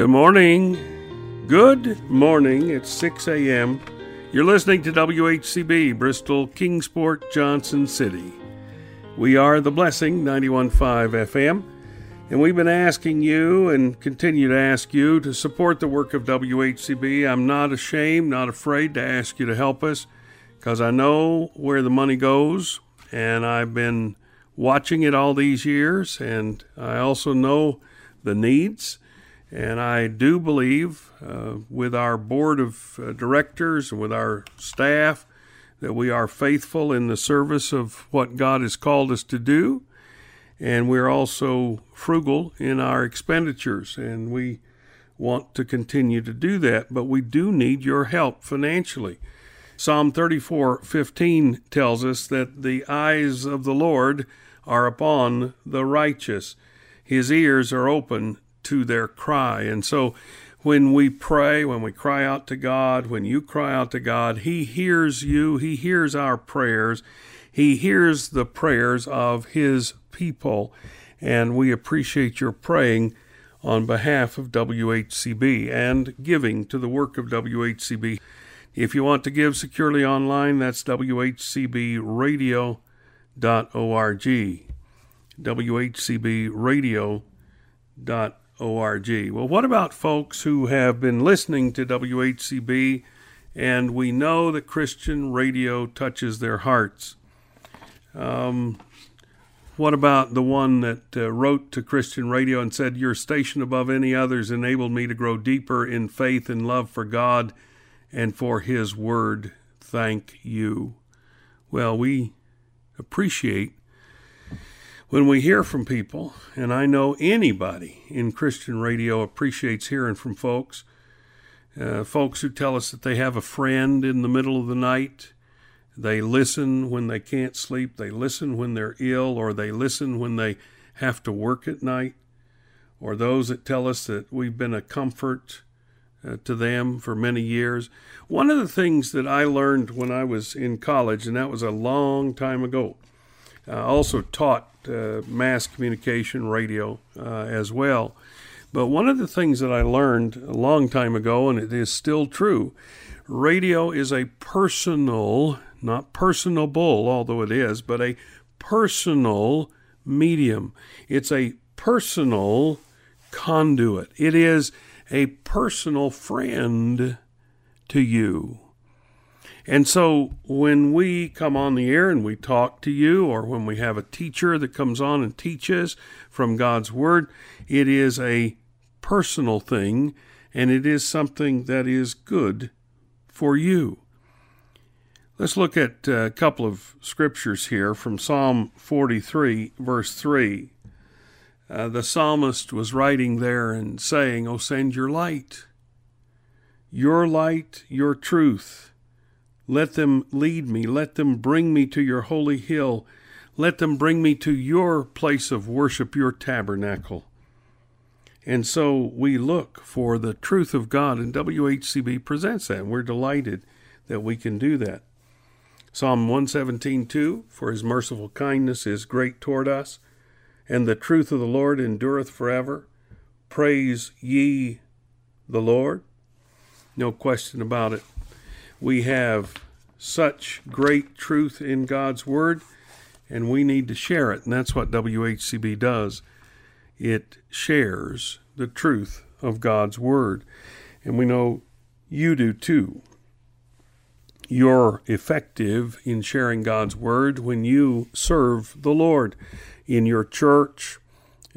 Good morning. Good morning. It's 6 a.m. You're listening to WHCB, Bristol, Kingsport, Johnson City. We are The Blessing, 91.5 FM, and we've been asking you and continue to ask you to support the work of WHCB. I'm not ashamed, not afraid to ask you to help us because I know where the money goes, and I've been watching it all these years, and I also know the needs. And I do believe, uh, with our board of uh, directors and with our staff, that we are faithful in the service of what God has called us to do. And we're also frugal in our expenditures, and we want to continue to do that. But we do need your help financially. Psalm 34:15 tells us that the eyes of the Lord are upon the righteous. His ears are open to their cry. And so when we pray, when we cry out to God, when you cry out to God, He hears you, He hears our prayers, He hears the prayers of His people. And we appreciate your praying on behalf of WHCB and giving to the work of WHCB. If you want to give securely online, that's WHCBradio.org. WHCBradio.org org. Well, what about folks who have been listening to WHCB and we know that Christian radio touches their hearts? Um, what about the one that uh, wrote to Christian radio and said, Your station above any others enabled me to grow deeper in faith and love for God and for His Word? Thank you. Well, we appreciate when we hear from people, and I know anybody in Christian radio appreciates hearing from folks, uh, folks who tell us that they have a friend in the middle of the night. They listen when they can't sleep. They listen when they're ill, or they listen when they have to work at night. Or those that tell us that we've been a comfort uh, to them for many years. One of the things that I learned when I was in college, and that was a long time ago, I also taught mass communication radio uh, as well. But one of the things that I learned a long time ago, and it is still true, radio is a personal, not personable, although it is, but a personal medium. It's a personal conduit. It is a personal friend to you. And so when we come on the air and we talk to you, or when we have a teacher that comes on and teaches from God's Word, it is a personal thing and it is something that is good for you. Let's look at a couple of scriptures here from Psalm 43, verse 3. Uh, the psalmist was writing there and saying, Oh, send your light, your light, your truth let them lead me. Let them bring me to your holy hill. Let them bring me to your place of worship, your tabernacle. And so we look for the truth of God, and WHCB presents that. And we're delighted that we can do that. Psalm 117:2 For his merciful kindness is great toward us, and the truth of the Lord endureth forever. Praise ye the Lord. No question about it. We have such great truth in God's Word, and we need to share it. And that's what WHCB does it shares the truth of God's Word. And we know you do too. You're effective in sharing God's Word when you serve the Lord in your church,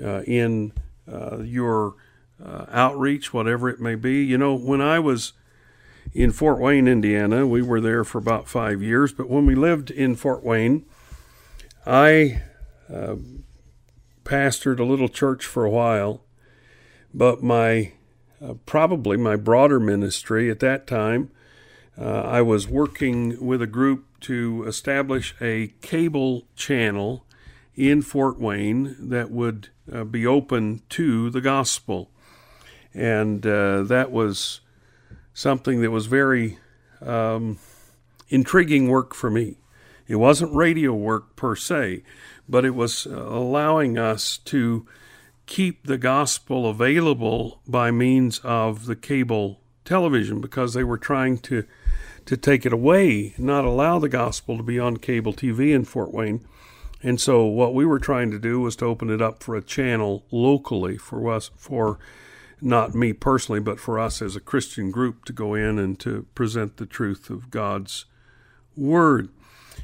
uh, in uh, your uh, outreach, whatever it may be. You know, when I was in Fort Wayne, Indiana. We were there for about five years, but when we lived in Fort Wayne, I uh, pastored a little church for a while, but my uh, probably my broader ministry at that time, uh, I was working with a group to establish a cable channel in Fort Wayne that would uh, be open to the gospel. And uh, that was something that was very um, intriguing work for me. It wasn't radio work per se, but it was uh, allowing us to keep the gospel available by means of the cable television because they were trying to to take it away, not allow the gospel to be on cable TV in Fort Wayne. And so what we were trying to do was to open it up for a channel locally for us for not me personally, but for us as a Christian group to go in and to present the truth of God's word.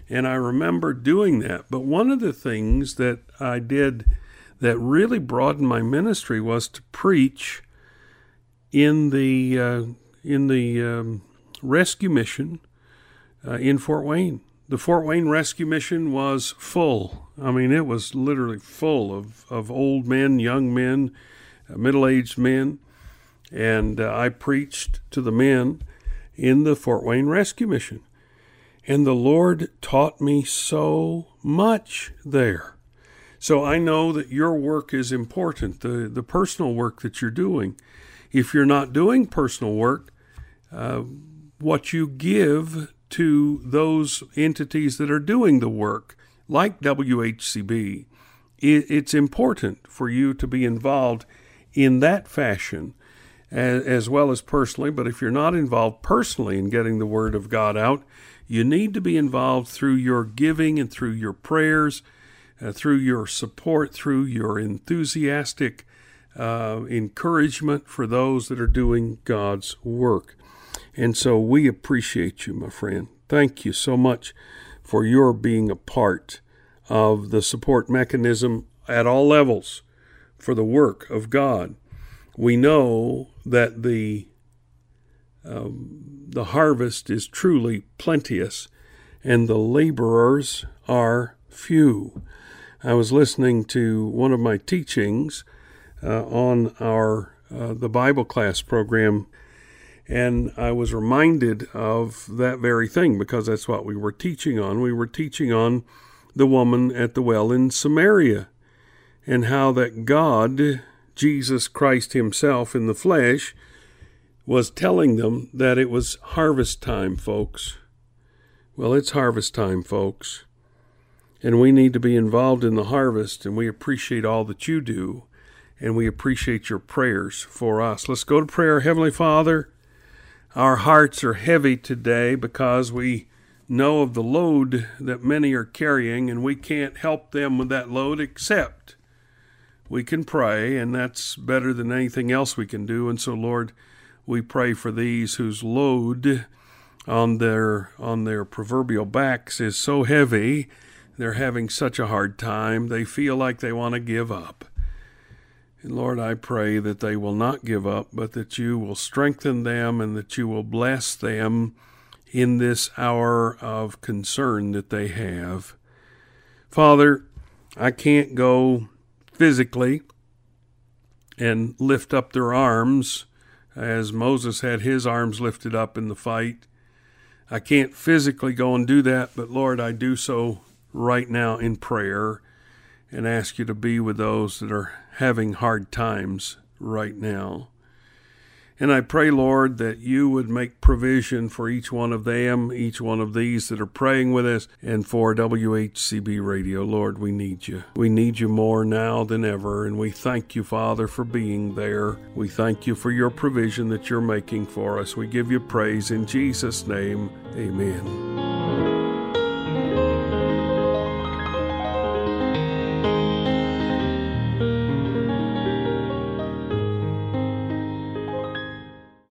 And I remember doing that. But one of the things that I did that really broadened my ministry was to preach in the uh, in the um, rescue mission uh, in Fort Wayne. The Fort Wayne rescue mission was full. I mean, it was literally full of, of old men, young men, middle aged men. And uh, I preached to the men in the Fort Wayne rescue mission. And the Lord taught me so much there. So I know that your work is important, the, the personal work that you're doing. If you're not doing personal work, uh, what you give to those entities that are doing the work, like WHCB, it's important for you to be involved in that fashion as well as personally. But if you're not involved personally in getting the Word of God out, you need to be involved through your giving and through your prayers, uh, through your support, through your enthusiastic uh, encouragement for those that are doing God's work. And so we appreciate you, my friend. Thank you so much for your being a part of the support mechanism at all levels for the work of God. We know that the um, the harvest is truly plenteous, and the laborers are few. I was listening to one of my teachings uh, on our uh, the Bible class program, and I was reminded of that very thing because that's what we were teaching on. We were teaching on the woman at the well in Samaria, and how that God, Jesus Christ Himself in the flesh, was telling them that it was harvest time, folks. Well, it's harvest time, folks. And we need to be involved in the harvest, and we appreciate all that you do, and we appreciate your prayers for us. Let's go to prayer. Heavenly Father, our hearts are heavy today because we know of the load that many are carrying, and we can't help them with that load except we can pray, and that's better than anything else we can do. And so, Lord, we pray for these whose load on their on their proverbial backs is so heavy they're having such a hard time they feel like they want to give up and lord i pray that they will not give up but that you will strengthen them and that you will bless them in this hour of concern that they have father i can't go physically and lift up their arms as Moses had his arms lifted up in the fight. I can't physically go and do that, but Lord, I do so right now in prayer and ask you to be with those that are having hard times right now. And I pray, Lord, that you would make provision for each one of them, each one of these that are praying with us, and for WHCB Radio. Lord, we need you. We need you more now than ever, and we thank you, Father, for being there. We thank you for your provision that you're making for us. We give you praise in Jesus' name. Amen.